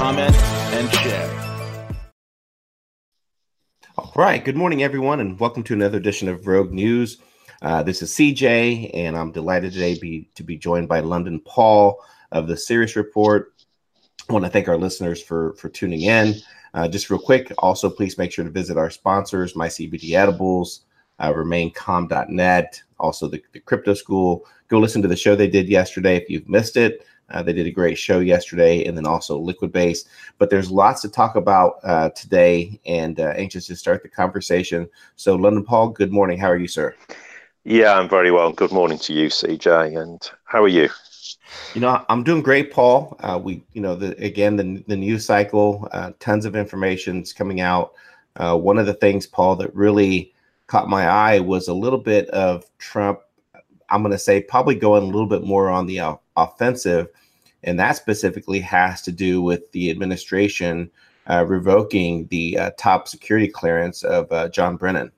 comment, and share. All right. Good morning, everyone, and welcome to another edition of Rogue News. Uh, this is CJ, and I'm delighted today be, to be joined by London Paul of the Sirius Report. I want to thank our listeners for for tuning in. Uh, just real quick, also please make sure to visit our sponsors, My CBD Edibles, uh, RemainCalm.net, also the, the Crypto School. Go listen to the show they did yesterday if you've missed it. Uh, they did a great show yesterday, and then also Liquid Base. But there's lots to talk about uh, today, and uh, anxious to start the conversation. So, London Paul, good morning. How are you, sir? Yeah, I'm very well. Good morning to you, CJ. And how are you? You know, I'm doing great, Paul. Uh, we, you know, the again the the news cycle, uh, tons of information is coming out. Uh, one of the things, Paul, that really caught my eye was a little bit of Trump. I'm going to say probably going a little bit more on the offensive, and that specifically has to do with the administration uh, revoking the uh, top security clearance of John Brennan.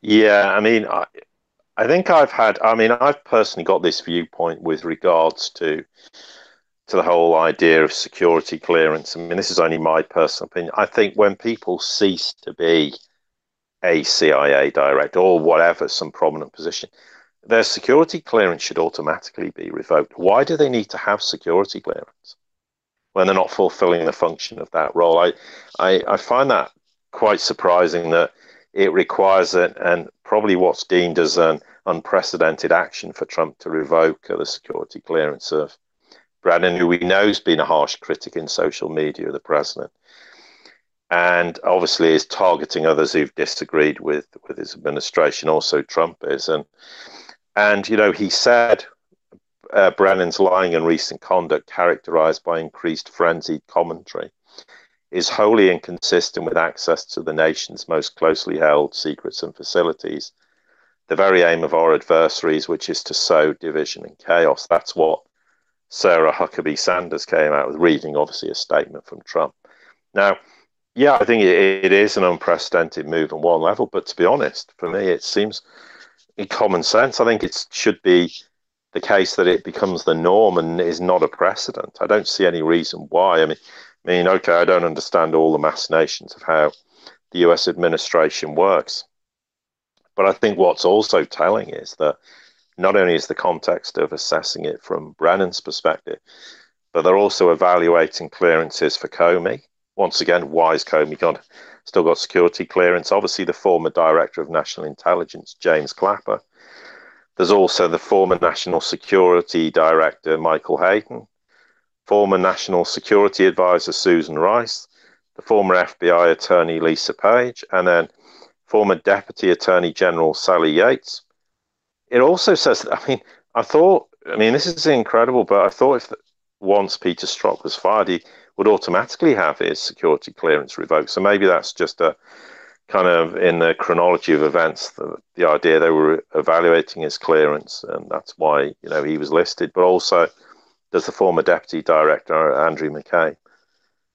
Yeah, I mean, I, I think I've had. I mean, I've personally got this viewpoint with regards to to the whole idea of security clearance. I mean, this is only my personal opinion. I think when people cease to be a CIA director or whatever, some prominent position, their security clearance should automatically be revoked. Why do they need to have security clearance when they're not fulfilling the function of that role? I, I, I find that quite surprising that it requires it, and probably what's deemed as an unprecedented action for Trump to revoke the security clearance of Brennan, who we know has been a harsh critic in social media of the president, and obviously is targeting others who've disagreed with with his administration. Also, Trump is, and and you know he said uh, Brennan's lying and recent conduct, characterized by increased frenzied commentary, is wholly inconsistent with access to the nation's most closely held secrets and facilities. The very aim of our adversaries, which is to sow division and chaos. That's what Sarah Huckabee Sanders came out with, reading obviously a statement from Trump. Now, yeah, I think it, it is an unprecedented move on one level, but to be honest, for me, it seems common sense. I think it should be the case that it becomes the norm and is not a precedent. I don't see any reason why. I mean, I mean, okay, I don't understand all the machinations of how the US administration works. But I think what's also telling is that not only is the context of assessing it from Brennan's perspective, but they're also evaluating clearances for Comey. Once again, why is Comey got still got security clearance? Obviously, the former director of national intelligence, James Clapper. There's also the former national security director, Michael Hayden, former National Security Advisor Susan Rice, the former FBI Attorney Lisa Page, and then former Deputy Attorney General Sally Yates. It also says, I mean, I thought, I mean, this is incredible, but I thought if once Peter Strzok was fired, he would automatically have his security clearance revoked. So maybe that's just a kind of in the chronology of events, the, the idea they were evaluating his clearance, and that's why you know he was listed. But also, there's the former deputy director, Andrew McCabe,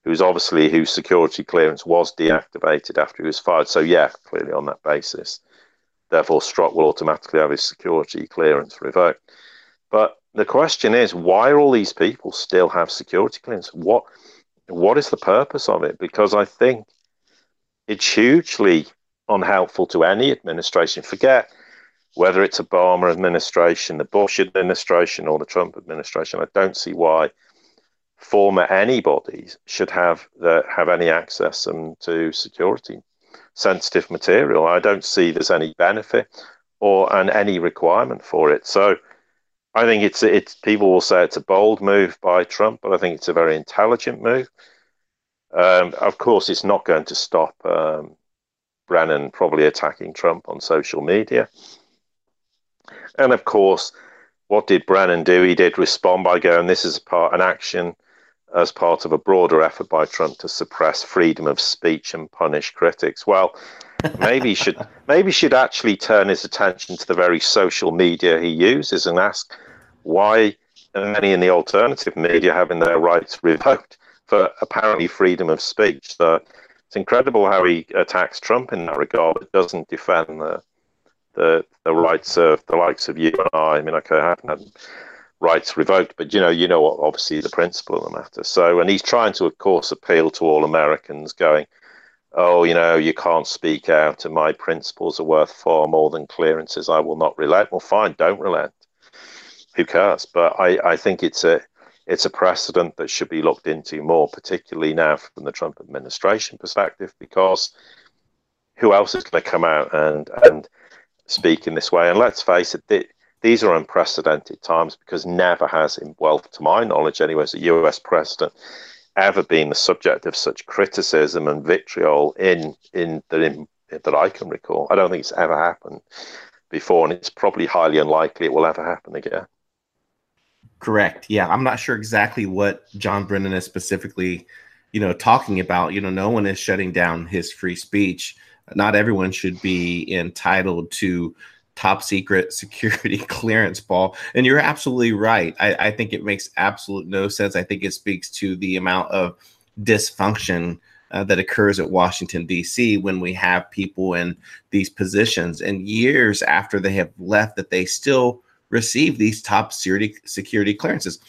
who's obviously whose security clearance was deactivated after he was fired. So yeah, clearly on that basis, therefore Strzok will automatically have his security clearance revoked. But the question is, why are all these people still have security clearance? What what is the purpose of it? Because I think it's hugely unhelpful to any administration. Forget whether it's Obama administration, the Bush administration, or the Trump administration, I don't see why former anybody's should have the, have any access um, to security sensitive material. I don't see there's any benefit or and any requirement for it. So I think it's it's people will say it's a bold move by Trump, but I think it's a very intelligent move. Um, of course, it's not going to stop um, Brennan probably attacking Trump on social media. And of course, what did Brennan do? He did respond by going, "This is part an action as part of a broader effort by Trump to suppress freedom of speech and punish critics. Well, maybe he should maybe should actually turn his attention to the very social media he uses and ask why many in the alternative media having their rights revoked for apparently freedom of speech. So it's incredible how he attacks Trump in that regard, but doesn't defend the the, the rights of the likes of you and I. I mean, okay, I haven't had rights revoked, but you know, you know, what? obviously the principle of the matter. So, and he's trying to, of course, appeal to all Americans, going, "Oh, you know, you can't speak out, and my principles are worth far more than clearances. I will not relent." Well, fine, don't relent. Who cares? But I, I think it's a it's a precedent that should be looked into more, particularly now from the Trump administration perspective, because who else is going to come out and and speak in this way? And let's face it, these are unprecedented times because never has, in well, to my knowledge, anyway, as a US president, ever been the subject of such criticism and vitriol in in that in, that I can recall. I don't think it's ever happened before, and it's probably highly unlikely it will ever happen again. Correct. Yeah, I'm not sure exactly what John Brennan is specifically, you know, talking about. You know, no one is shutting down his free speech. Not everyone should be entitled to top secret security clearance, Paul. And you're absolutely right. I, I think it makes absolute no sense. I think it speaks to the amount of dysfunction uh, that occurs at Washington, D.C., when we have people in these positions and years after they have left that they still receive these top security security clearances.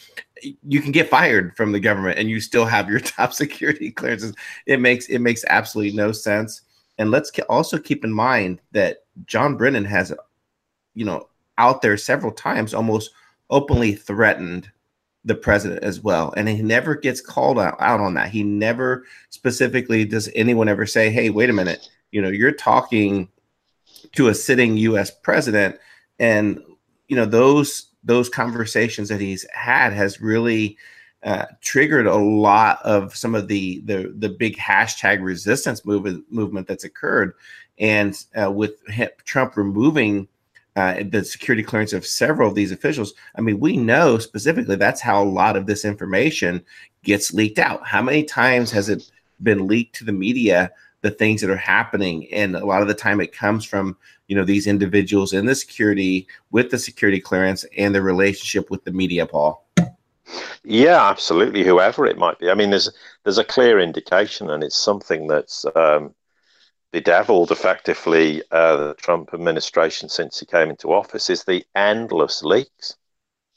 You can get fired from the government and you still have your top security clearances. It makes it makes absolutely no sense. And let's also keep in mind that John Brennan has, you know, out there several times almost openly threatened the president as well. And he never gets called out, out on that. He never specifically does anyone ever say, hey, wait a minute, you know, you're talking to a sitting US president and you know those those conversations that he's had has really uh, triggered a lot of some of the the the big hashtag resistance movement movement that's occurred, and uh, with Trump removing uh, the security clearance of several of these officials, I mean, we know specifically that's how a lot of this information gets leaked out. How many times has it been leaked to the media? The things that are happening, and a lot of the time it comes from you know these individuals in the security with the security clearance and the relationship with the media paul. Yeah absolutely whoever it might be. I mean there's there's a clear indication and it's something that's um, bedeviled effectively uh, the trump administration since he came into office is the endless leaks.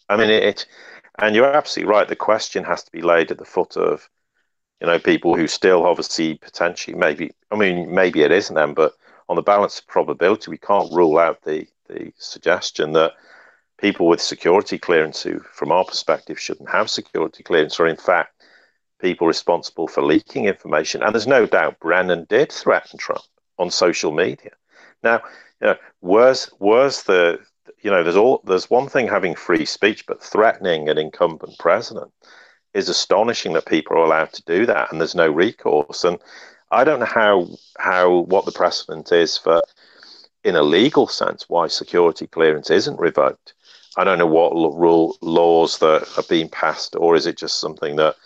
I mean it, it and you're absolutely right the question has to be laid at the foot of you know people who still obviously potentially maybe i mean maybe it isn't them but on the balance of probability, we can't rule out the, the suggestion that people with security clearance who, from our perspective, shouldn't have security clearance are in fact people responsible for leaking information. And there's no doubt Brennan did threaten Trump on social media. Now, you know, where's where's the you know, there's all there's one thing having free speech, but threatening an incumbent president is astonishing that people are allowed to do that and there's no recourse. And I don't know how how what the precedent is for, in a legal sense, why security clearance isn't revoked. I don't know what rule laws that are being passed, or is it just something that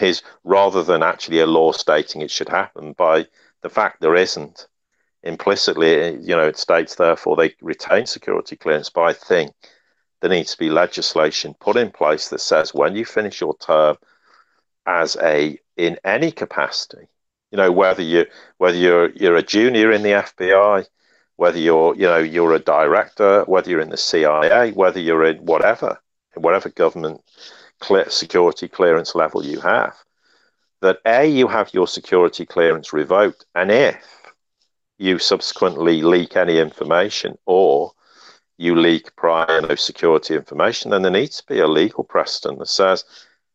is rather than actually a law stating it should happen by the fact there isn't implicitly, eh, you know, it states therefore they retain security clearance. But I think there needs to be legislation put in place that says when you finish your term as a in any capacity, you know, whether you whether you're you're a junior in the FBI, whether you're you know you're a director, whether you're in the CIA, whether you're in whatever whatever government clear, security clearance level you have, that a you have your security clearance revoked, and if you subsequently leak any information or you leak prior no security information, then there needs to be a legal precedent that says,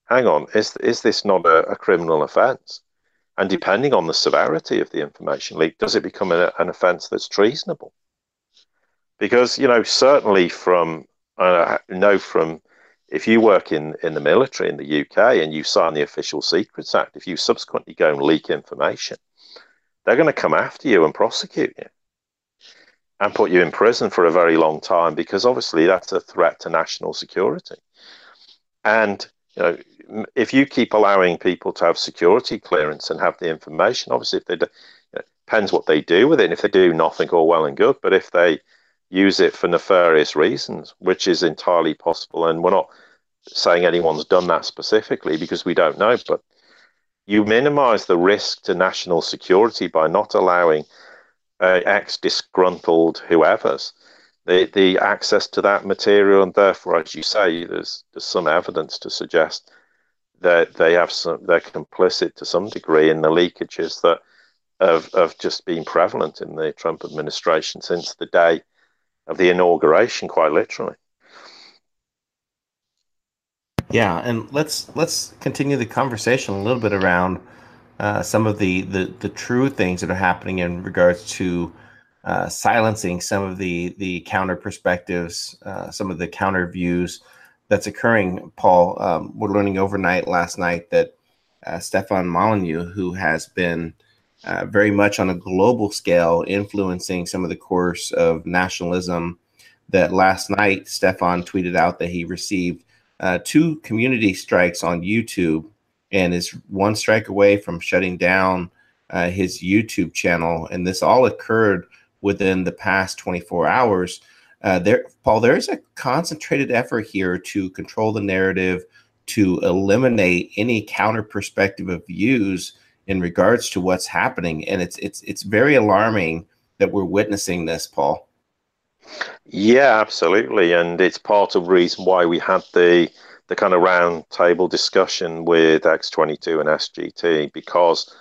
hang on, is is this not a, a criminal offence? And depending on the severity of the information leak, does it become a, an offence that's treasonable? Because, you know, certainly from, uh, know from, if you work in, in the military in the UK and you sign the Official Secrets Act, if you subsequently go and leak information, they're going to come after you and prosecute you and put you in prison for a very long time because obviously that's a threat to national security. And you know, if you keep allowing people to have security clearance and have the information, obviously, if they do, you know, depends what they do with it. And if they do nothing, all well and good. But if they use it for nefarious reasons, which is entirely possible, and we're not saying anyone's done that specifically because we don't know, but you minimize the risk to national security by not allowing uh, ex disgruntled whoever's the, the access to that material, and therefore, as you say, there's there's some evidence to suggest that they have some they're complicit to some degree in the leakages that have, have just been prevalent in the Trump administration since the day of the inauguration, quite literally. Yeah, and let's let's continue the conversation a little bit around uh, some of the, the the true things that are happening in regards to uh, silencing some of the the counter perspectives, uh, some of the counter views that's occurring. Paul, um, we're learning overnight last night that uh, Stefan Molyneux, who has been uh, very much on a global scale influencing some of the course of nationalism, that last night Stefan tweeted out that he received uh, two community strikes on YouTube and is one strike away from shutting down uh, his YouTube channel. And this all occurred within the past 24 hours. Uh, there, Paul, there is a concentrated effort here to control the narrative, to eliminate any counter perspective of views in regards to what's happening, and it's it's it's very alarming that we're witnessing this, Paul. Yeah, absolutely, and it's part of reason why we had the the kind of round table discussion with X22 and SGT because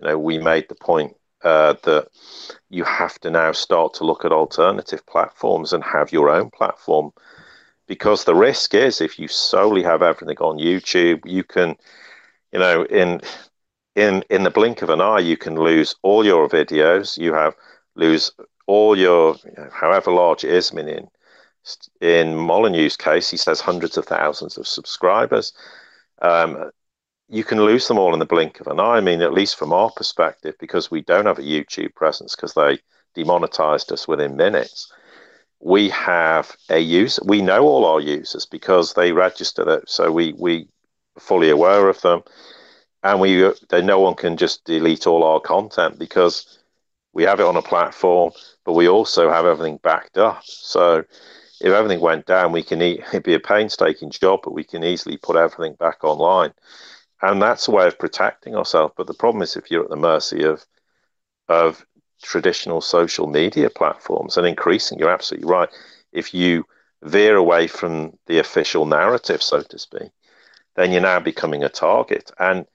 you know we made the point uh, that you have to now start to look at alternative platforms and have your own platform because the risk is if you solely have everything on YouTube, you can, you know, in in in the blink of an eye, you can lose all your videos. You have lose all your, you know, however large it is. I mean, in Molyneux's case, he says hundreds of thousands of subscribers. Um, you can lose them all in the blink of an eye. I mean, at least from our perspective, because we don't have a YouTube presence because they demonetized us within minutes. We have a user. We know all our users because they register that, so we we fully aware of them, and we they, no one can just delete all our content because we have it on a platform, but we also have everything backed up. So if everything went down, we can eat, it'd be a painstaking job, but we can easily put everything back online and that's a way of protecting ourselves. But the problem is if you're at the mercy of of traditional social media platforms and increasing, you're absolutely right. If you veer away from the official narrative, so to speak, then you're now becoming a target. And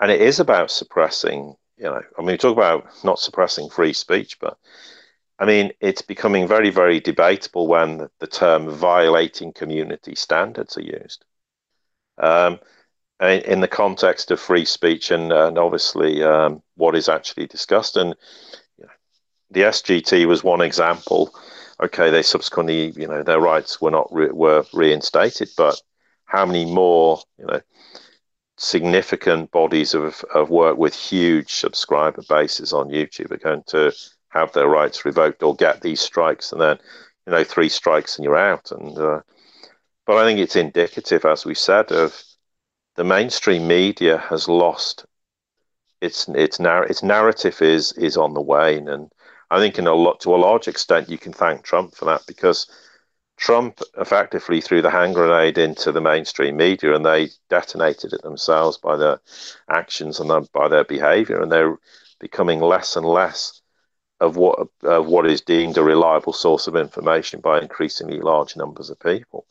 and it is about suppressing, you know, I mean, we talk about not suppressing free speech, but I mean, it's becoming very, very debatable when the term violating community standards are used. Um, in the context of free speech and, and obviously um, what is actually discussed. And you know, the SGT was one example. Okay, they subsequently, you know, their rights were not re- were reinstated, but how many more, you know, significant bodies of, of work with huge subscriber bases on YouTube are going to have their rights revoked or get these strikes, and then, you know, three strikes and you're out. And uh, but I think it's indicative, as we said, of the mainstream media has lost its its narr- its narrative is is on the wane, and I think in a lot to a large extent you can thank Trump for that because Trump effectively threw the hand grenade into the mainstream media, and they detonated it themselves by their actions and by their behavior, and they're becoming less and less of what of what is deemed a reliable source of information by increasingly large numbers of people.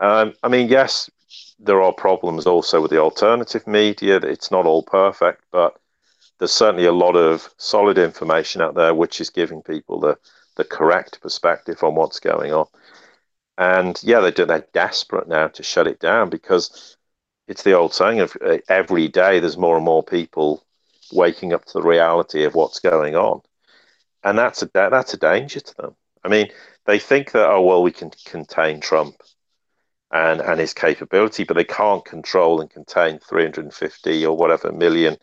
Um, I mean, yes, there are problems also with the alternative media. It's not all perfect, but there's certainly a lot of solid information out there which is giving people the, the correct perspective on what's going on. And yeah, they're, they're desperate now to shut it down because it's the old saying of uh, every day there's more and more people waking up to the reality of what's going on. And that's a, that's a danger to them. I mean, they think that, oh, well, we can contain Trump and, and his capability, but they can't control and contain 350 or whatever million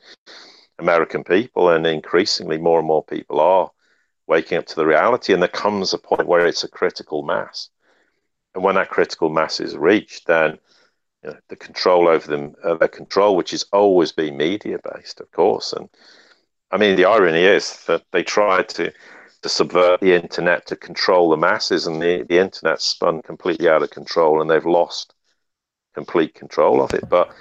American people. And increasingly, more and more people are waking up to the reality. And there comes a point where it's a critical mass. And when that critical mass is reached, then you know, the control over them, uh, their control, which has always been media based, of course. And I mean, the irony is that they tried to to subvert the internet to control the masses, and the, the internet spun completely out of control, and they've lost complete control of it. But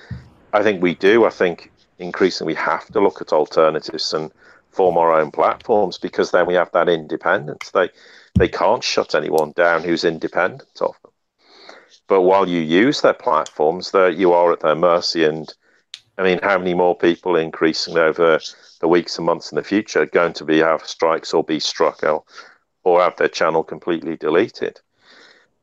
I think we do. I think increasingly we have to look at alternatives and form our own platforms because then we have that independence. They they can't shut anyone down who's independent of them. But while you use their platforms, you are at their mercy. And I mean, how many more people increasingly over the weeks and months in the future are going to be have strikes or be struck or, or have their channel completely deleted?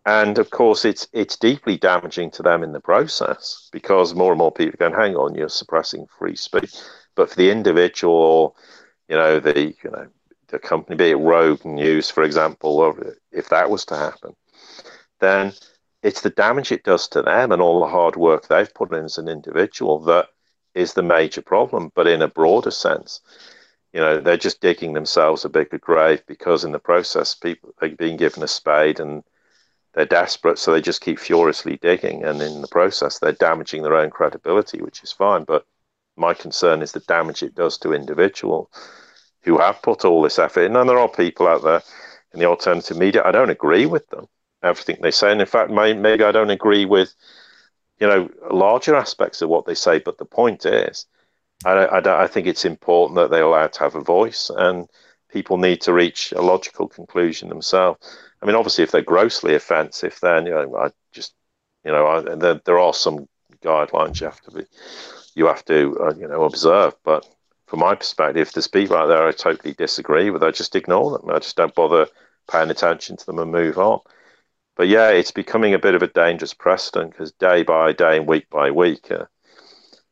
And of course, it's it's deeply damaging to them in the process because more and more people are going, hang on, you're suppressing free speech. But for the individual, you know, the you know the company, be it Rogue News, for example, or if that was to happen, then it's the damage it does to them and all the hard work they've put in as an individual that is the major problem. But in a broader sense, you know, they're just digging themselves a bigger grave because in the process, people are being given a spade and they're desperate, so they just keep furiously digging, and in the process, they're damaging their own credibility, which is fine. But my concern is the damage it does to individuals who have put all this effort in. And there are people out there in the alternative media. I don't agree with them, everything they say. And in fact, maybe I don't agree with, you know, larger aspects of what they say. But the point is, I, I, I think it's important that they're allowed to have a voice and people need to reach a logical conclusion themselves. I mean, obviously, if they're grossly offensive, then, you know, I just, you know, I, there, there are some guidelines you have to be, you have to, uh, you know, observe. But from my perspective, if there's people out there I totally disagree with. I just ignore them. I just don't bother paying attention to them and move on. But yeah, it's becoming a bit of a dangerous precedent because day by day and week by week, uh,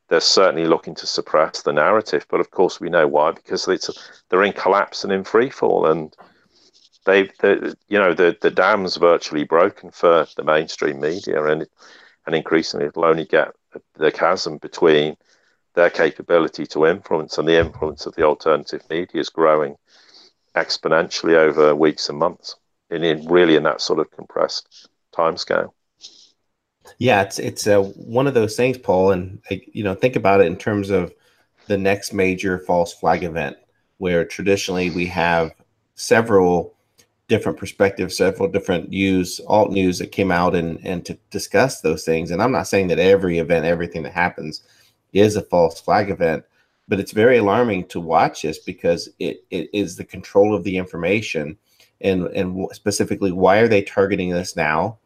they're certainly looking to suppress the narrative. But of course, we know why because it's they're in collapse and in free fall, and they, you know, the the dam's virtually broken for the mainstream media, and and increasingly it'll only get the chasm between their capability to influence and the influence of the alternative media is growing exponentially over weeks and months in, in really in that sort of compressed time scale yeah it's it's one of those things paul and you know think about it in terms of the next major false flag event where traditionally we have several different perspectives several different news alt news that came out and and to discuss those things and i'm not saying that every event everything that happens is a false flag event. But it's very alarming to watch this because it, it is the control of the information and, and specifically why are they targeting this now?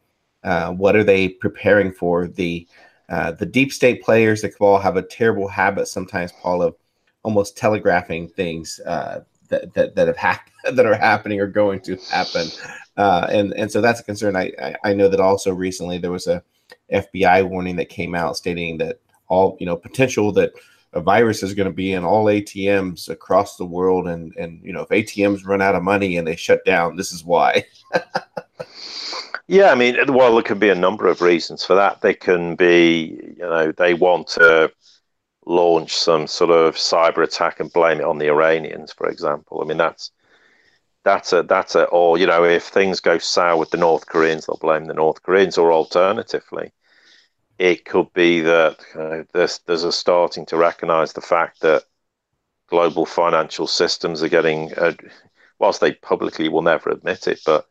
Uh, what are they preparing for? The uh, the deep state players that all have a terrible habit sometimes, Paul, of almost telegraphing things uh, that, that that have happened that are happening or going to happen, uh, and and so that's a concern. I, I, I know that also recently there was a FBI warning that came out stating that all you know potential that a virus is going to be in all ATMs across the world, and and you know if ATMs run out of money and they shut down, this is why. yeah, I mean, well, there can be a number of reasons for that. They can be, you know, they want to launch some sort of cyber attack and blame it on the Iranians, for example. I mean, that's that's a that's a or you know if things go sour with the North Koreans, they'll blame the North Koreans, or alternatively it could be that uh, there's, there's a starting to recognize the fact that global financial systems are getting, uh, whilst they publicly will never admit it, but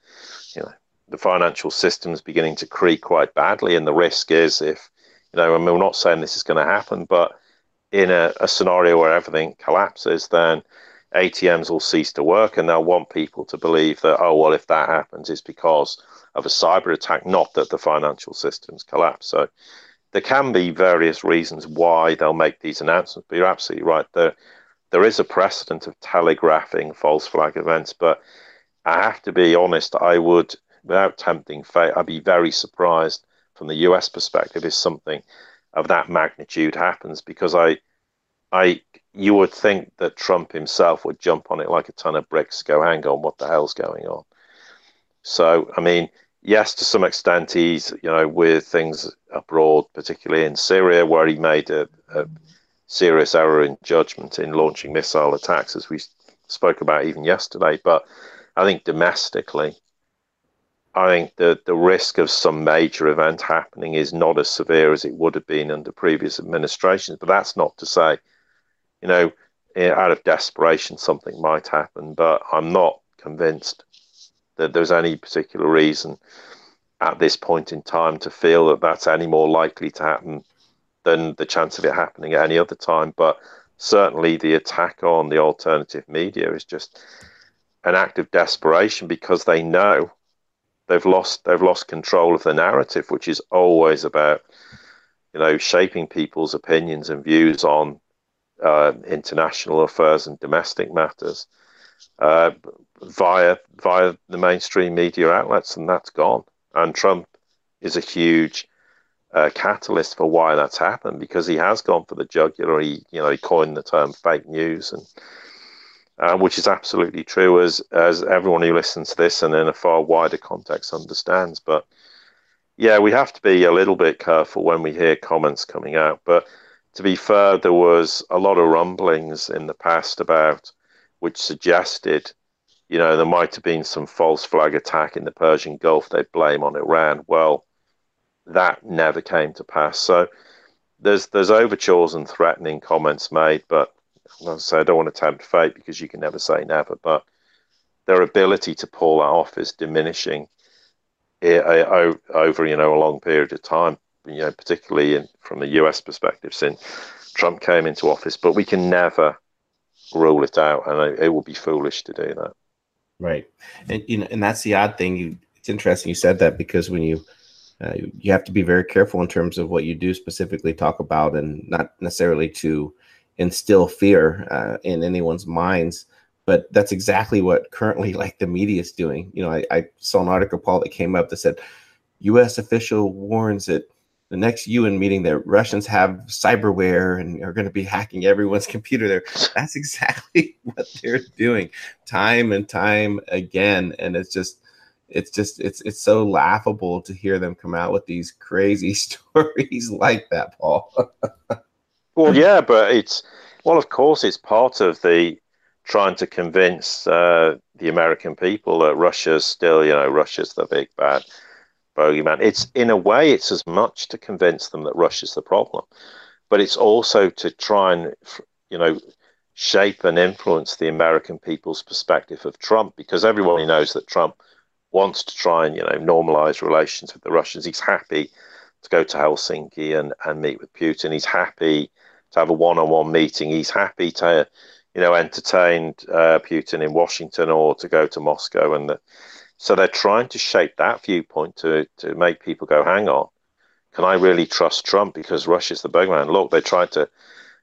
you know, the financial system's beginning to creak quite badly. And the risk is if, you know, I mean, we're not saying this is going to happen, but in a, a scenario where everything collapses, then ATMs will cease to work and they'll want people to believe that, oh, well, if that happens, it's because of a cyber attack, not that the financial systems collapse. So there can be various reasons why they'll make these announcements, but you're absolutely right. There, there is a precedent of telegraphing false flag events, but I have to be honest, I would, without tempting fate, I'd be very surprised from the US perspective if something of that magnitude happens because I, I, you would think that Trump himself would jump on it like a ton of bricks, go, hang on, what the hell's going on? So, I mean, yes, to some extent, he's you know with things abroad, particularly in Syria, where he made a, a serious error in judgment in launching missile attacks, as we spoke about even yesterday. But I think domestically, I think the, the risk of some major event happening is not as severe as it would have been under previous administrations. But that's not to say, you know, eh, out of desperation, something might happen. But I'm not convinced that there's any particular reason at this point in time to feel that that's any more likely to happen than the chance of it happening at any other time. But certainly the attack on the alternative media is just an act of desperation because they know they've lost they've lost control of the narrative, which is always about you know shaping people's opinions and views on uh, international affairs and domestic matters uh, via via the mainstream media outlets, and that's gone. And Trump is a huge uh, catalyst for why that's happened because he has gone for the jugular. He you know he coined the term fake news and uh, which is absolutely true, as as everyone who listens to this and in a far wider context understands. But yeah, we have to be a little bit careful when we hear comments coming out. But to be fair, there was a lot of rumblings in the past about which suggested, you know, there might have been some false flag attack in the Persian Gulf they blame on Iran. Well, that never came to pass. So there's there's overtures and threatening comments made, but as I say, I don't want to tempt fate because you can never say never, but their ability to pull that off is diminishing eh, eh, over you know a long period of time. You know, particularly in, from the U.S. perspective since Trump came into office. But we can never rule it out, and it would be foolish to do that. Right, and you know, and that's the odd thing. You, it's interesting you said that because when you uh, you have to be very careful in terms of what you do specifically talk about, and not necessarily to instill fear uh, in anyone's minds but that's exactly what currently like the media is doing you know I, I, saw an article paul that came up that said us official warns that the next un meeting that russians have cyberware and are going to be hacking everyone's computer there. That's exactly what they're doing time and time again. And it's just it's just it's it's so laughable to hear them come out with these crazy stories like that paul. Well, yeah, but it's well, of course, it's part of the trying to convince uh, the American people that Russia's still, you know, Russia's the big bad bogeyman. It's in a way, it's as much to convince them that Russia's the problem, but it's also to try and, you know, shape and influence the American people's perspective of Trump because everybody knows that Trump wants to try and, you know, normalize relations with the Russians. He's happy to go to Helsinki and, and meet with Putin. He's happy to have a one-on-one meeting. He's happy to, you know, entertain uh, Putin in Washington or to go to Moscow, and the, so they're trying to shape that viewpoint to to make people go, hang on, can I really trust Trump because Russia's the bogeyman? Look, they tried to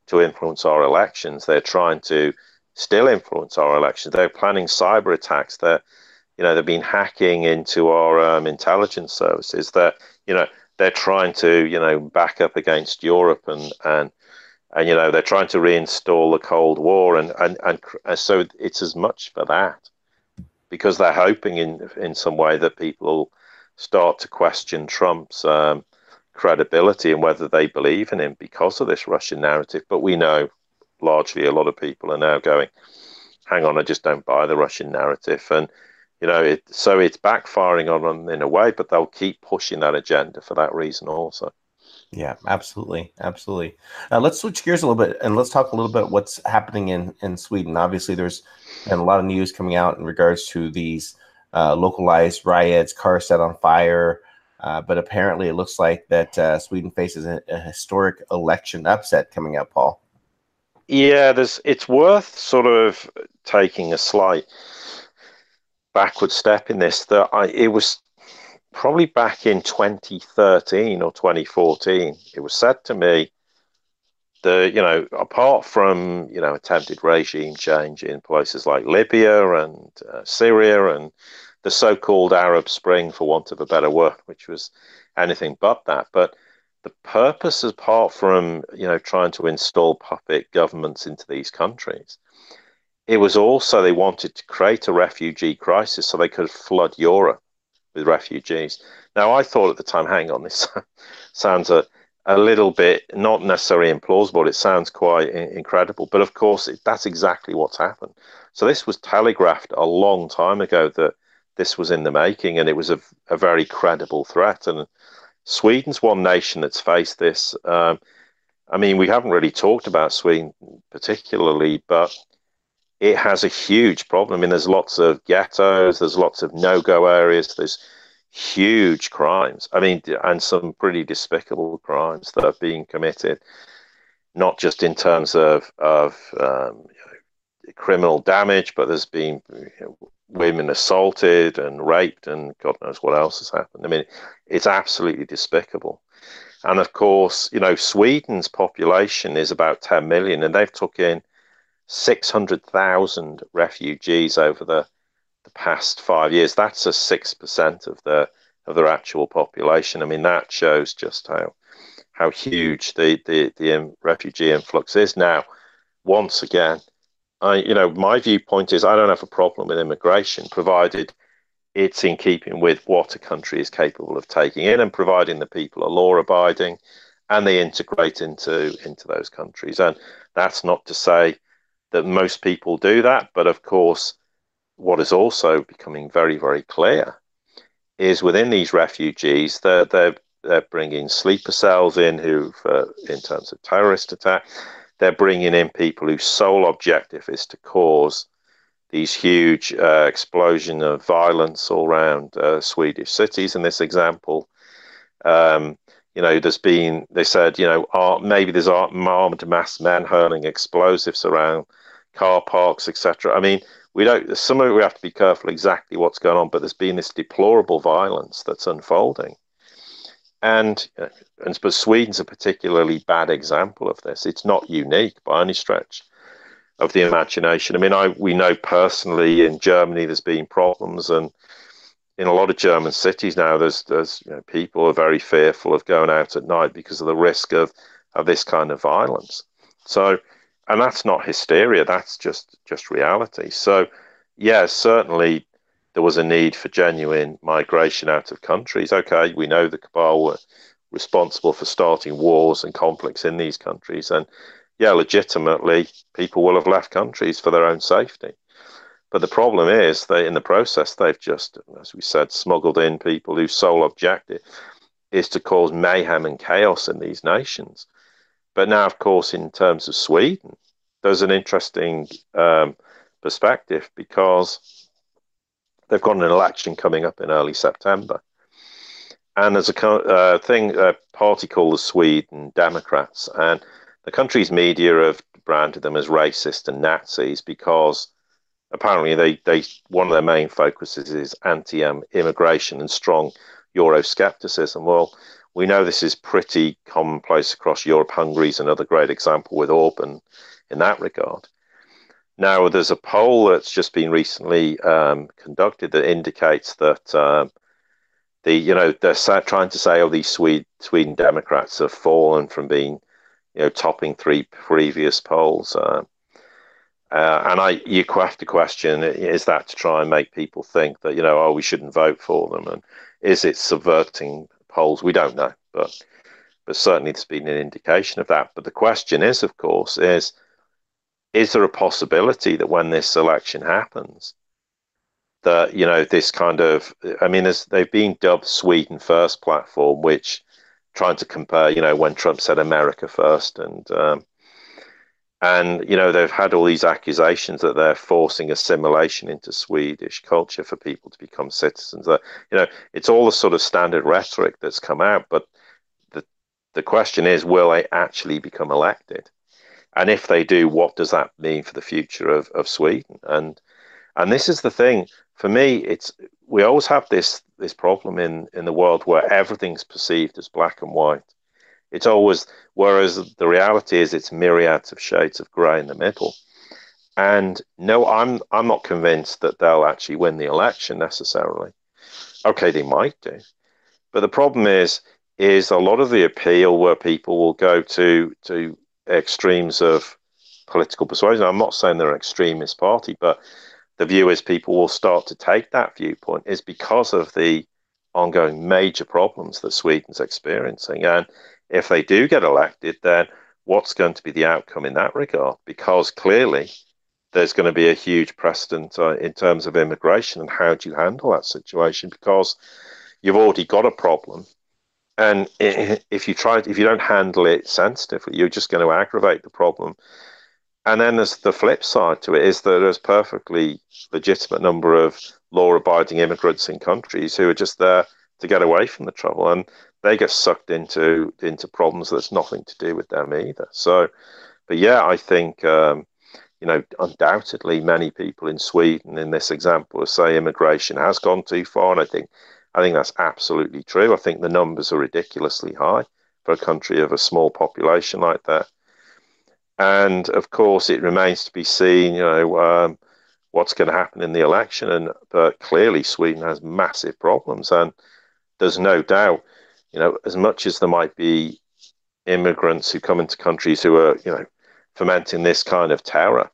to influence our elections. They're trying to still influence our elections. They're planning cyber attacks. They're you know they've been hacking into our um, intelligence services. That you know they're trying to you know back up against Europe and and and you know they're trying to reinstall the Cold War, and and and so it's as much for that because they're hoping in in some way that people start to question Trump's um, credibility and whether they believe in him because of this Russian narrative. But we know largely a lot of people are now going, "Hang on, I just don't buy the Russian narrative," and you know, it, so it's backfiring on them in a way, but they'll keep pushing that agenda for that reason also. Yeah, absolutely, absolutely. Uh, let's switch gears a little bit and let's talk a little bit what's happening in in Sweden. Obviously, there's been a lot of news coming out in regards to these uh, localized riots, cars set on fire. Uh, but apparently, it looks like that uh, Sweden faces a, a, historic election upset coming up. Paul. Yeah, there's. It's worth sort of taking a slight backward step in this. That I it was probably back in 2013 or 2014, it was said to me that, you know apart from you know attempted regime change in places like Libya and uh, Syria and the so-called Arab Spring, for want of a better word, which was anything but that, but the purpose, apart from you know trying to install puppet governments into these countries, it was also they wanted to create a refugee crisis so they could flood Europe with refugees. Now, I thought at the time, hang on, this sounds a, a little bit not necessarily implausible. It sounds quite incredible, but of course, it, that's exactly what's happened. So this was telegraphed a long time ago that this was in the making, and it was a, a very credible threat. And Sweden's one nation that's faced this. Um, I mean, we haven't really talked about Sweden particularly, but it has a huge problem. I mean, there's lots of ghettos, there's lots of no-go areas, there's huge crimes. I mean, and some pretty despicable crimes that are being committed, not just in terms of of um, criminal damage, but there's been you know, women assaulted and raped, and God knows what else has happened. I mean, it's absolutely despicable. And of course, you know, Sweden's population is about 10 million, and they've took in 600,000 refugees over the, the past five years. That's a 6% of the of their actual population. I mean, that shows just how how huge the, the, the um, refugee influx is. Now, once again, I, you know, my viewpoint is I don't have a problem with immigration, provided it's in keeping with what a country is capable of taking in, and providing the people are law abiding, and they integrate into into those countries. And that's not to say that most people do that, but of course, what is also becoming very very clear is within these refugees, they're they're, they're bringing sleeper cells in who, uh, in terms of terrorist attack they're bringing in people whose sole objective is to cause these huge uh, explosion of violence all around uh, Swedish cities. In this example, um, you know, there's been they said, you know, maybe there's armed mass men hurling explosives around car parks, etc. I mean, we don't. Some of it we have to be careful exactly what's going on, but there's been this deplorable violence that's unfolding. And, uh, and but Sweden's a particularly bad example of this. It's not unique by any stretch of the imagination. I mean, I we know personally in Germany there's been problems, and in a lot of German cities now, there's there's you know, people are very fearful of going out at night because of the risk of of this kind of violence. So, and that's not hysteria. That's just just reality. So, yeah, certainly there was a need for genuine migration out of countries. Okay, we know the cabal were responsible for starting wars and conflicts in these countries, and yeah, legitimately, people will have left countries for their own safety. But the problem is that in the process, they've just, as we said, smuggled in people whose sole objective is to cause mayhem and chaos in these nations. But now, of course, in terms of Sweden, there's an interesting um, perspective because they've got an election coming up in early September. And there's a uh, thing, a party called the Sweden Democrats, and the country's media have branded them as racist and Nazis because apparently they, they one of their main focuses is anti-immigration and strong Euroscepticism. Well, we know this is pretty commonplace across Europe. Hungary's another great example with Orban in that regard. Now, there's a poll that's just been recently um, conducted that indicates that um, the you know they're trying to say, oh, these Swede, Sweden Democrats have fallen from being you know topping three previous polls. Uh, uh, and I, you have to question: is that to try and make people think that you know, oh, we shouldn't vote for them, and is it subverting polls? We don't know, but but certainly there's been an indication of that. But the question is, of course, is is there a possibility that when this election happens, that you know this kind of I mean, as they've been dubbed Sweden First platform, which trying to compare, you know, when Trump said America first, and um, and you know they've had all these accusations that they're forcing assimilation into Swedish culture for people to become citizens. That you know, it's all the sort of standard rhetoric that's come out, but the the question is, will they actually become elected? And if they do, what does that mean for the future of, of Sweden? And and this is the thing for me. It's we always have this this problem in in the world where everything's perceived as black and white. It's always whereas the reality is it's myriads of shades of grey in the middle. And no, I'm I'm not convinced that they'll actually win the election necessarily. Okay, they might do, but the problem is is a lot of the appeal where people will go to to extremes of political persuasion. I'm not saying they're an extremist party, but the view is people will start to take that viewpoint is because of the ongoing major problems that Sweden's experiencing. And if they do get elected, then what's going to be the outcome in that regard? Because clearly there's going to be a huge precedent uh, in terms of immigration and how do you handle that situation because you've already got a problem and if you try if you don't handle it sensitively you're just going to aggravate the problem and then there's the flip side to it is that there's perfectly legitimate number of law-abiding immigrants in countries who are just there to get away from the trouble, and they get sucked into into problems that's nothing to do with them either. So, but yeah, I think um, you know undoubtedly many people in Sweden in this example say immigration has gone too far, and I think I think that's absolutely true. I think the numbers are ridiculously high for a country of a small population like that. And of course, it remains to be seen, you know, um, what's going to happen in the election. And but clearly, Sweden has massive problems, and there's no doubt, you know, as much as there might be immigrants who come into countries who are, you know, fomenting this kind of terror,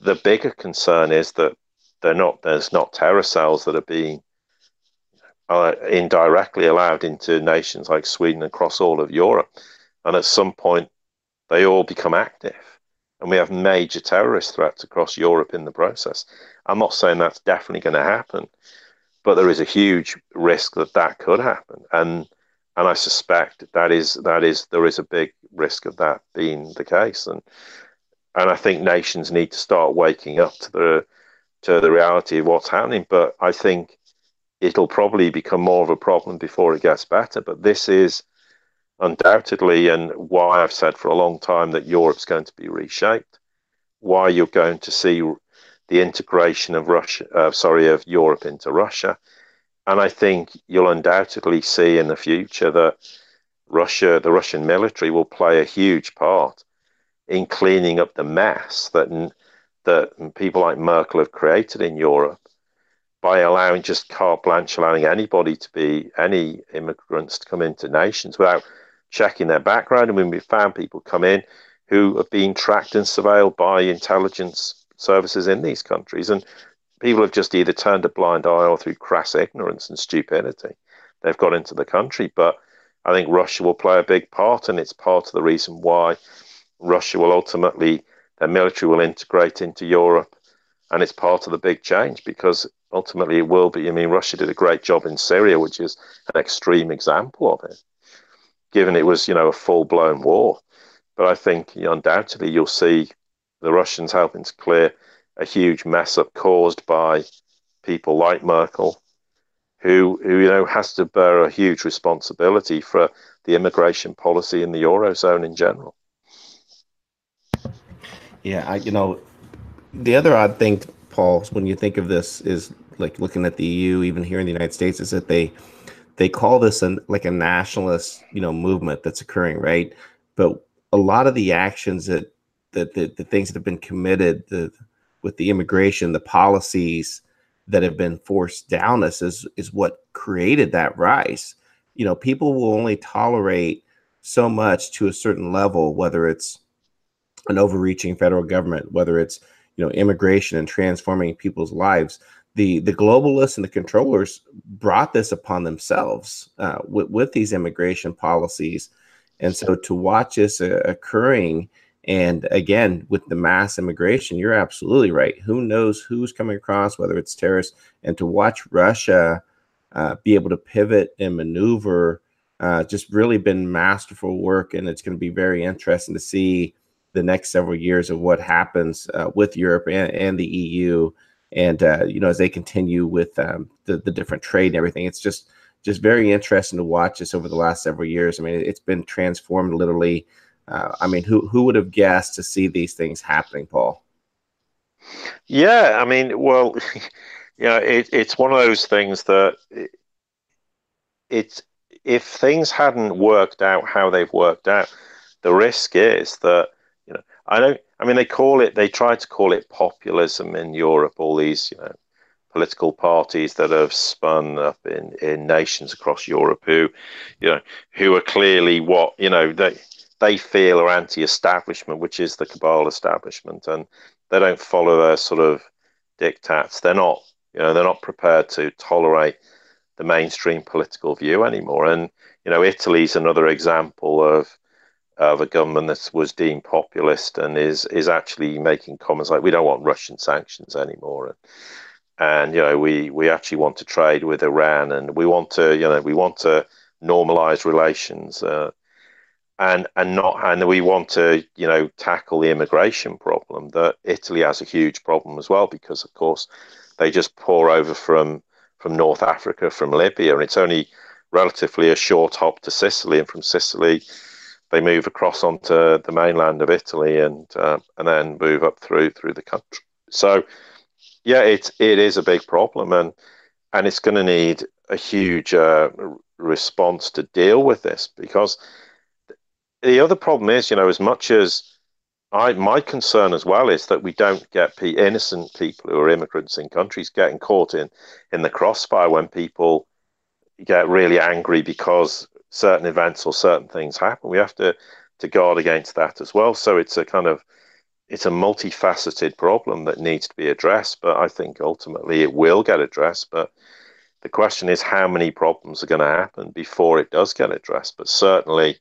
the bigger concern is that they're not. There's not terror cells that are being uh, indirectly allowed into nations like Sweden across all of Europe, and at some point they all become active. And we have major terrorist threats across Europe in the process. I'm not saying that's definitely going to happen, but there is a huge risk that that could happen. And and I suspect that is that is there is a big risk of that being the case. And and I think nations need to start waking up to the to the reality of what's happening. But I think it'll probably become more of a problem before it gets better. But this is undoubtedly, and why I've said for a long time that Europe's going to be reshaped, why you're going to see the integration of Russia, uh, sorry, of Europe into Russia, and I think you'll undoubtedly see in the future that Russia, the Russian military, will play a huge part in cleaning up the mess that that people like Merkel have created in Europe by allowing just carte blanche, allowing anybody to be any immigrants to come into nations without checking their background. And when we found people come in who have been tracked and surveilled by intelligence services in these countries, and people have just either turned a blind eye or through crass ignorance and stupidity, they've got into the country. But I think Russia will play a big part, and it's part of the reason why Russia will ultimately, their military will integrate into Europe, and it's part of the big change because ultimately it will be. I mean, Russia did a great job in Syria, which is an extreme example of it given it was, you know, a full blown war. But I think undoubtedly you'll see the Russians helping to clear a huge mess up caused by people like Merkel, who, who you know has to bear a huge responsibility for the immigration policy in the eurozone in general. Yeah, I, you know, the other odd thing, Paul, when you think of this is like looking at the EU, even here in the United States, is that they they call this an like a nationalist you know movement that's occurring right but a lot of the actions that that the, the things that have been committed the, with the immigration the policies that have been forced down us is is what created that rise. You know people will only tolerate so much to a certain level whether it's an overreaching federal government whether it's you know immigration and transforming people's lives. The the globalists and the controllers brought this upon themselves uh, with, with these immigration policies. And so to watch this uh, occurring and again with the mass immigration you're absolutely right who knows who's coming across whether it's terrorists and to watch russia uh, be able to pivot and maneuver uh, just really been masterful work and it's going to be very interesting to see the next several years of what happens uh, with europe and, and the eu and uh, you know as they continue with um, the the different trade and everything, it's just just very interesting to watch this over the last several years. I mean, it's been transformed literally. Uh, I mean, who who would have guessed to see these things happening, Paul? Yeah, I mean, well, you know, it, it's one of those things that it, if things hadn't worked out how they've worked out, the risk is that you know I don't I mean, they call it, they try to call it populism in Europe, all these, you know, political parties that have spun up in, in nations across Europe who, you know, who are clearly what, you know, they, they feel are anti-establishment, which is the cabal establishment, and they don't follow their sort of diktats. They're not, you know, they're not prepared to tolerate the mainstream political view anymore. And you know, Italy's another example of of a government that was deemed populist and is is actually making comments like we don't want Russian sanctions anymore and and you know we we actually want to trade with Iran and we want to you know we want to normalize relations uh, and and not and we want to you know tackle the immigration problem that Italy has a huge problem as well because of course they just pour over from from North Africa from Libya and it's only relatively a short hop to Sicily and from Sicily they move across onto the mainland of Italy and uh, and then move up through through the country. So, yeah, it it is a big problem, and and it's going to need a huge uh, response to deal with this because the other problem is, you know, as much as I my concern as well is that we don't get innocent people who are immigrants in countries getting caught in in the crossfire when people get really angry because certain events or certain things happen. We have to to guard against that as well. So it's a kind of it's a multifaceted problem that needs to be addressed. But I think ultimately it will get addressed. But the question is how many problems are going to happen before it does get addressed. But certainly.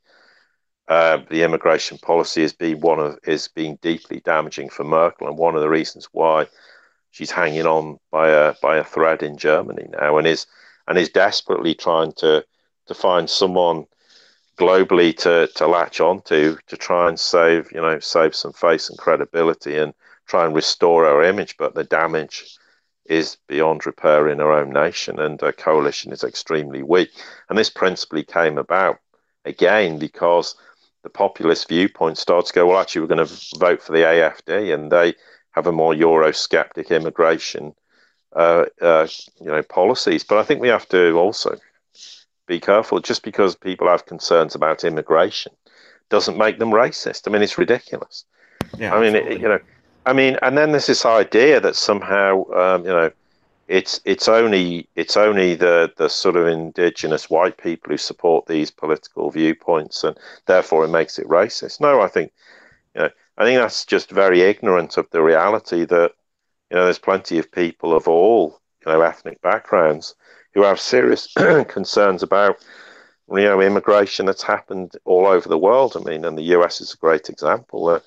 Uh, the immigration policy is being one of is being deeply damaging for Merkel, and one of the reasons why she's hanging on by a by a thread in Germany now, and is and is desperately trying to to find someone globally to, to latch onto to to try and save you know save some face and credibility and try and restore our image. But the damage is beyond repair in our own nation and her coalition is extremely weak. And this principally came about again because the populist viewpoint starts to go well actually we're going to vote for the AFD and they have a more eurosceptic immigration uh, uh, you know policies but I think we have to also be careful. Just because people have concerns about immigration doesn't make them racist. I mean, it's ridiculous. Yeah, I mean, it, you know, I mean, and then there's this idea that somehow, um, you know, it's it's only it's only the the sort of indigenous white people who support these political viewpoints, and therefore it makes it racist. No, I think, you know, I think that's just very ignorant of the reality that, you know, there's plenty of people of all you know ethnic backgrounds who have serious concerns about you know immigration that's happened all over the world. I mean, and the US is a great example. Uh,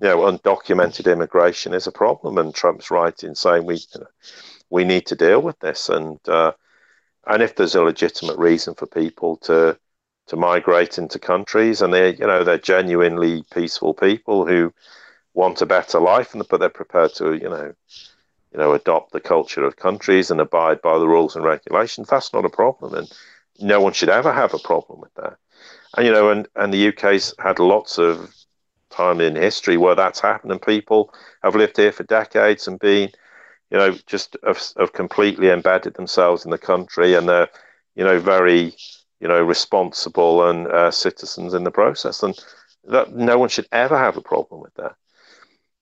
you know, undocumented immigration is a problem, and Trump's right in saying we you know, we need to deal with this. And uh, and if there's a legitimate reason for people to to migrate into countries, and they you know they're genuinely peaceful people who want a better life, and but they're prepared to you know you know, adopt the culture of countries and abide by the rules and regulations, that's not a problem. And no one should ever have a problem with that. And, you know, and, and the UK's had lots of time in history where that's happened and people have lived here for decades and been, you know, just have, have completely embedded themselves in the country and they're, you know, very, you know, responsible and uh, citizens in the process. And that no one should ever have a problem with that.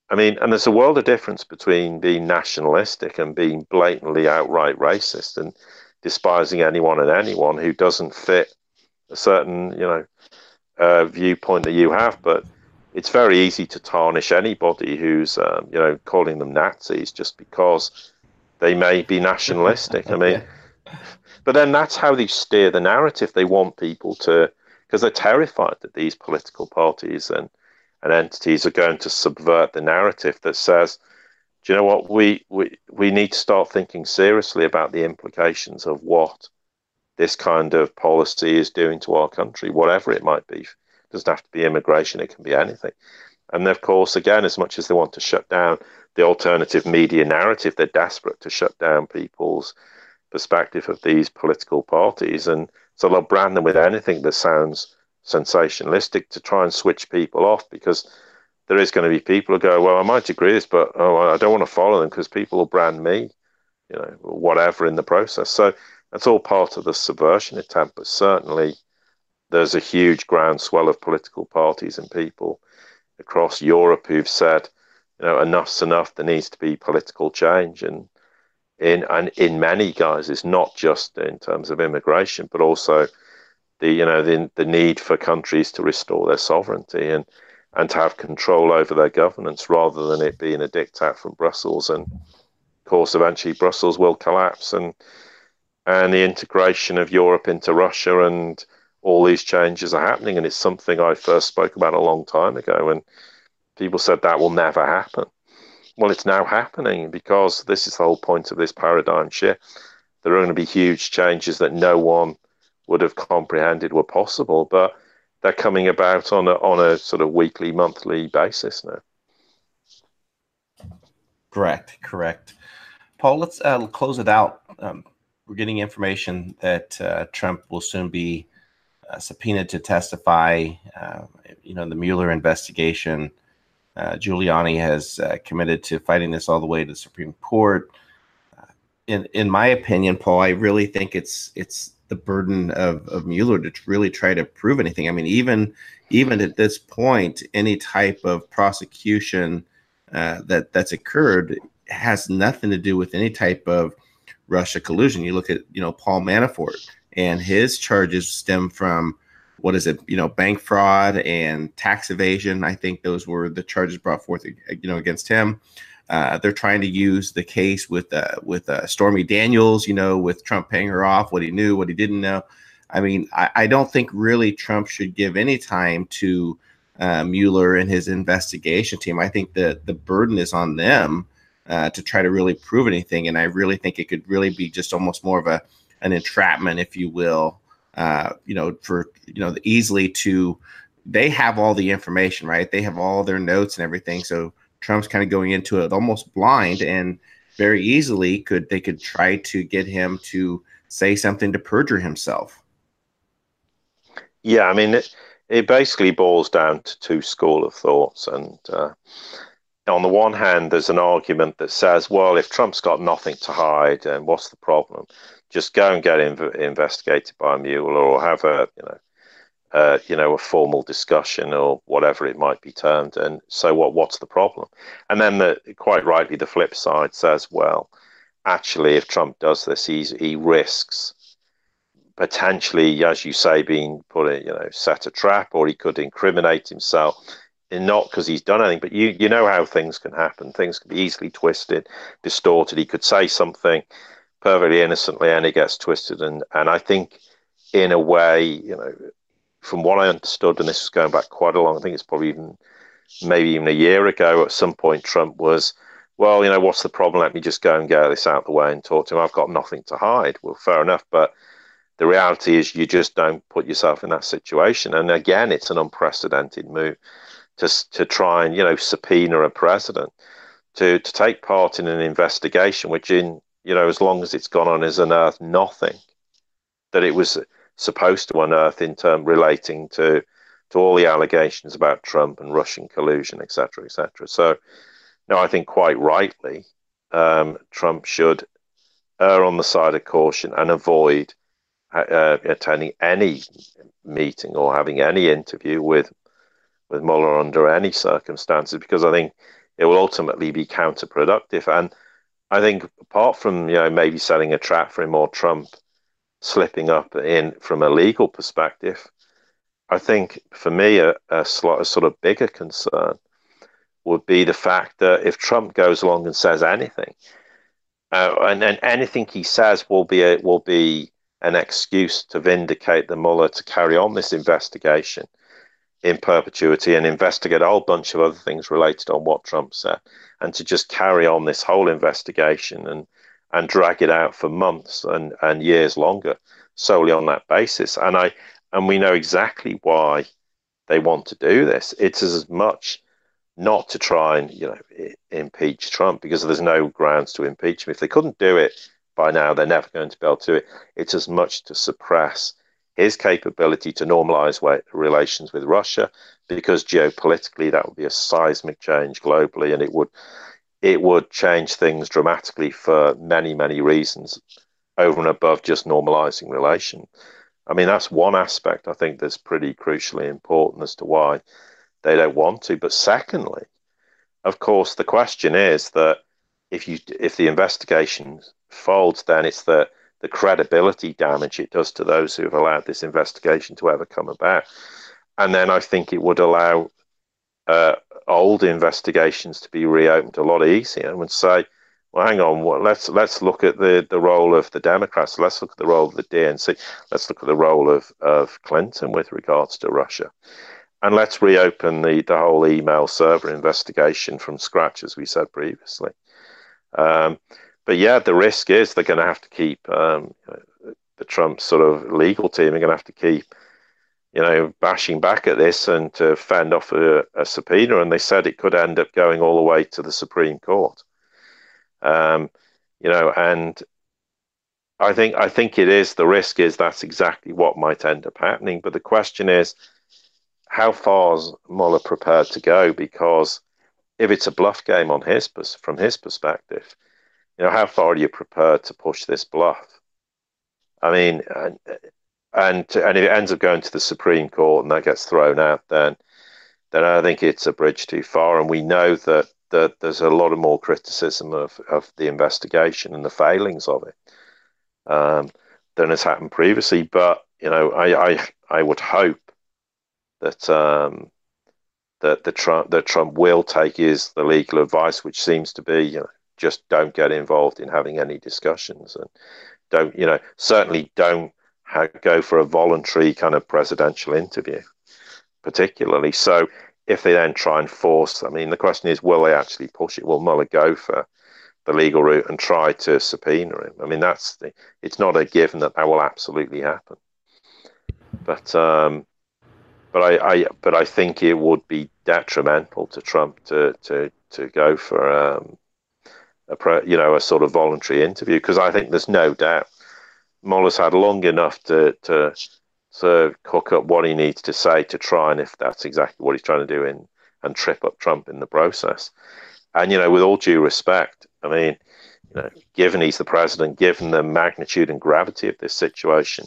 I mean, and there's a world of difference between being nationalistic and being blatantly outright racist and despising anyone and anyone who doesn't fit a certain, you know, uh, viewpoint that you have. But it's very easy to tarnish anybody who's, um, you know, calling them Nazis just because they may be nationalistic. I mean, but then that's how they steer the narrative. They want people to, because they're terrified that these political parties and and entities are going to subvert the narrative that says, do you know what, we, we, we need to start thinking seriously about the implications of what this kind of policy is doing to our country, whatever it might be. It doesn't have to be immigration, it can be anything. And of course, again, as much as they want to shut down the alternative media narrative, they're desperate to shut down people's perspective of these political parties. And so they'll brand them with anything that sounds sensationalistic to try and switch people off because there is going to be people who go, well, I might agree with this, but oh, I don't want to follow them because people will brand me, you know, whatever in the process. So that's all part of the subversion attempt. But certainly, there's a huge groundswell of political parties and people across Europe who've said, you know, enough's enough. There needs to be political change, and in and in many guises, not just in terms of immigration, but also the you know the the need for countries to restore their sovereignty and and to have control over their governance rather than it being a diktat from Brussels. And of course, eventually Brussels will collapse, and and the integration of Europe into Russia and all these changes are happening. And it's something I first spoke about a long time ago. And people said that will never happen. Well, it's now happening because this is the whole point of this paradigm shift. There are going to be huge changes that no one would have comprehended were possible, but they're coming about on a, on a sort of weekly, monthly basis now. Correct, correct. Paul, let's uh, close it out. Um, we're getting information that uh, Trump will soon be subpoenaed to testify. Uh, you know, the Mueller investigation. Uh, Giuliani has uh, committed to fighting this all the way to the Supreme Court. in in my opinion, Paul, I really think it's it's the burden of, of Mueller to really try to prove anything. I mean, even even at this point, any type of prosecution uh, that that's occurred has nothing to do with any type of Russia collusion. You look at you know Paul Manafort and his charges stem from what is it you know bank fraud and tax evasion. I think those were the charges brought forth you know against him. Uh, they're trying to use the case with uh, with uh, Stormy Daniels, you know, with Trump paying her off, what he knew, what he didn't know. I mean, I, I don't think really Trump should give any time to uh, Mueller and his investigation team. I think that the burden is on them uh, to try to really prove anything, and I really think it could really be just almost more of a an entrapment, if you will. Uh, you know, for you know, easily to they have all the information, right? They have all their notes and everything. So Trump's kind of going into it almost blind, and very easily could they could try to get him to say something to perjure himself. Yeah, I mean. It- it basically boils down to two school of thoughts. And uh, on the one hand, there's an argument that says, well, if Trump's got nothing to hide, then what's the problem? Just go and get inv- investigated by a mule or have a, you know, uh, you know, a formal discussion or whatever it might be termed. And so, what? What's the problem? And then, the, quite rightly, the flip side says, well, actually, if Trump does this, he's, he risks potentially, as you say, being put in, you know, set a trap, or he could incriminate himself. And not because he's done anything, but you you know how things can happen. Things can be easily twisted, distorted. He could say something perfectly innocently, and it gets twisted. And and I think, in a way, you know, from what I understood, and this is going back quite a long. I think it's probably even maybe even a year ago. At some point, Trump was well, you know, what's the problem? Let me just go and get this out of the way and talk to him. I've got nothing to hide. Well, fair enough. But the reality is you just don't put yourself in that situation. And again, it's an unprecedented move to, to try and, you know, subpoena a president to, to take part in an investigation, which in, you know, as long as it's gone on, has unearthed nothing that it was supposed to unearth in term relating to, to all the allegations about Trump and Russian collusion, et cetera, et cetera. So, no, I think quite rightly, um, Trump should err on the side of caution and avoid uh, attending any meeting or having any interview with with Mueller under any circumstances because I think it will ultimately be counterproductive. And I think apart from you know maybe setting a trap for him or Trump slipping up in from a legal perspective, I think for me a, a, sort, a sort of bigger concern would be the fact that if Trump goes along and says anything, uh, and then anything he says will be a, will be an excuse to vindicate the Mueller to carry on this investigation in perpetuity and investigate a whole bunch of other things related on what Trump said, and to just carry on this whole investigation and and drag it out for months and, and years longer solely on that basis. And I and we know exactly why they want to do this. It's as much not to try and you know impeach Trump because there's no grounds to impeach him. If they couldn't do it by now they're never going to be able to do it. It's as much to suppress his capability to normalize relations with Russia, because geopolitically that would be a seismic change globally, and it would it would change things dramatically for many many reasons, over and above just normalizing relation. I mean that's one aspect I think that's pretty crucially important as to why they don't want to. But secondly, of course, the question is that if you if the investigation folds, then it's the the credibility damage it does to those who have allowed this investigation to ever come about. And then I think it would allow uh, old investigations to be reopened a lot easier and say, well, hang on, well, let's let's look at the, the role of the Democrats. Let's look at the role of the DNC. Let's look at the role of, of Clinton with regards to Russia. And let's reopen the, the whole email server investigation from scratch, as we said previously. Um, but yeah, the risk is they're going to have to keep um, the Trump sort of legal team are going to have to keep, you know, bashing back at this and to fend off a, a subpoena. And they said it could end up going all the way to the Supreme Court. Um, you know, and I think I think it is the risk is that's exactly what might end up happening. But the question is, how far is Mueller prepared to go? Because if it's a bluff game on his from his perspective, you know, how far are you prepared to push this bluff? I mean, and and, and if it ends up going to the Supreme Court and that gets thrown out, then then I think it's a bridge too far. And we know that that there's a lot of more criticism of, of the investigation and the failings of it um, than has happened previously. But you know, I I, I would hope that um, that the Trump that Trump will take his the legal advice, which seems to be you know just don't get involved in having any discussions and don't you know certainly don't ha- go for a voluntary kind of presidential interview, particularly so if they then try and force, I mean, the question is, will they actually push it? Will Mueller go for the legal route and try to subpoena him? I mean, that's the, it's not a given that that will absolutely happen. But um, but I, I but I think it would be detrimental to Trump to to to go for um, a pre, you know a sort of voluntary interview because I think there's no doubt Mueller's had long enough to to to cook up what he needs to say to try and if that's exactly what he's trying to do in and trip up Trump in the process. And you know, with all due respect, I mean, you know, given he's the president, given the magnitude and gravity of this situation,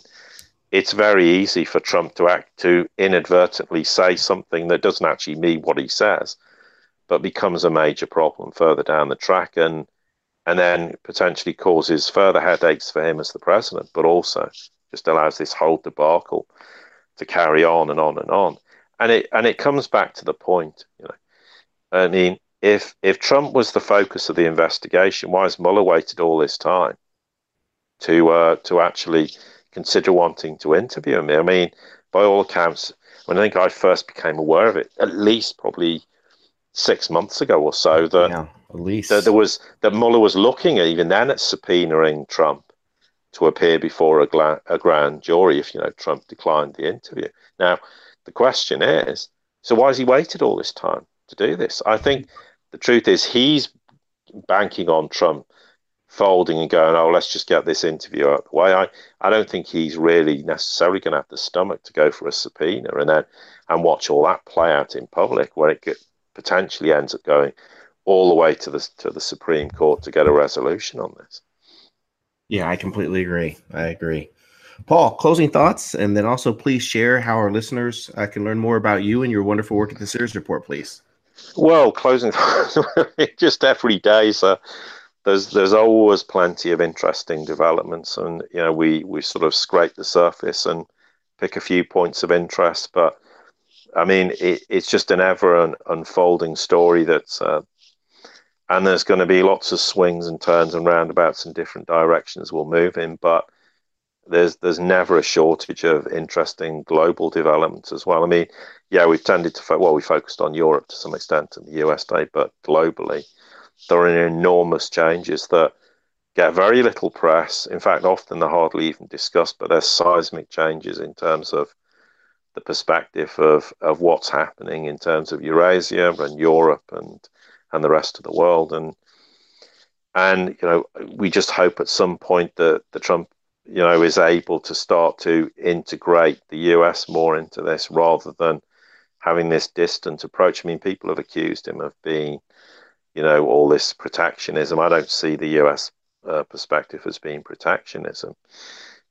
it's very easy for Trump to act to inadvertently say something that doesn't actually mean what he says, but becomes a major problem further down the track and and then potentially causes further headaches for him as the president, but also just allows this whole debacle to carry on and on and on. And it and it comes back to the point, you know. I mean, if if Trump was the focus of the investigation, why has Mueller waited all this time to uh, to actually consider wanting to interview him? I mean, by all accounts, when I think I first became aware of it, at least probably six months ago or so, that, yeah, at least. that there was that Mueller was looking at, even then at subpoenaing Trump to appear before a, gla- a grand jury if you know Trump declined the interview. Now, the question is, so why has he waited all this time to do this? I think the truth is he's banking on Trump folding and going, oh, let's just get this interview out of the way. I, I don't think he's really necessarily going to have the stomach to go for a subpoena and then and watch all that play out in public, where it could, potentially ends up going all the way to the to the Supreme Court to get a resolution on this. Yeah, I completely agree. I agree. Paul, closing thoughts, and then also please share how our listeners uh, can learn more about you and your wonderful work at the Sirius Report, please. Well, closing thoughts, just every day. So there's there's always plenty of interesting developments, and you know we we sort of scrape the surface and pick a few points of interest, but I mean it, it's just an ever unfolding story that's uh, and there's going to be lots of swings and turns and roundabouts and different directions we'll move in but there's there's never a shortage of interesting global developments as well. I mean yeah we've tended to fo- well we focused on europe to some extent and the us day but globally there are enormous changes that get very little press. In fact often they're hardly even discussed but there's seismic changes in terms of the perspective of, of what's happening in terms of eurasia and europe and and the rest of the world. And and you know, we just hope at some point that the Trump, you know, is able to start to integrate the US more into this rather than having this distant approach. I mean, people have accused him of being, you know, all this protectionism. I don't see the US uh, perspective as being protectionism.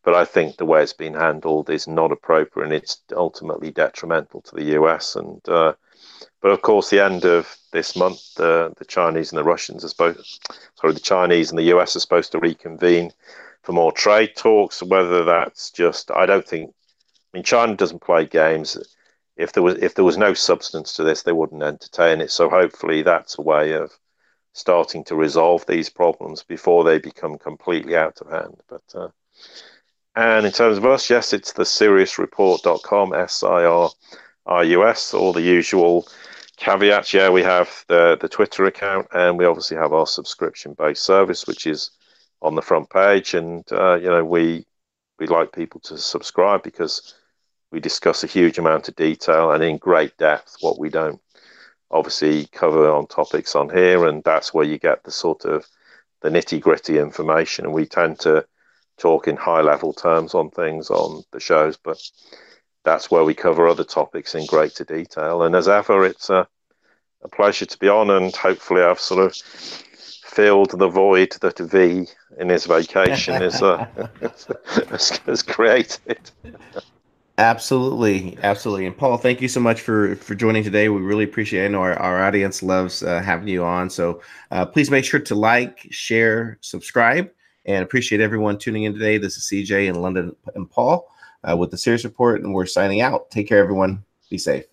But I think the way it's been handled is not appropriate and it's ultimately detrimental to the US. And uh, but of course, the end of this month, the the Chinese and the Russians are supposed, sorry, the Chinese and the US are supposed to reconvene for more trade talks. Whether that's just, I don't think. I mean, China doesn't play games. If there was if there was no substance to this, they wouldn't entertain it. So hopefully, that's a way of starting to resolve these problems before they become completely out of hand. But uh, and in terms of us, yes, it's the siriusreport.com, S I R R U S, all the usual caveats. Yeah, we have the, the Twitter account and we obviously have our subscription based service, which is on the front page. And, uh, you know, we, we like people to subscribe because we discuss a huge amount of detail and in great depth what we don't obviously cover on topics on here. And that's where you get the sort of the nitty gritty information. And we tend to talk in high level terms on things on the shows, but that's where we cover other topics in greater detail. And as ever, it's a, a pleasure to be on, and hopefully, I've sort of filled the void that V in his vacation is uh, has, created. Absolutely, absolutely. And Paul, thank you so much for for joining today. We really appreciate. It. I know our, our audience loves uh, having you on. So uh, please make sure to like, share, subscribe, and appreciate everyone tuning in today. This is CJ in London and Paul uh, with the Sirius Report, and we're signing out. Take care, everyone. Be safe.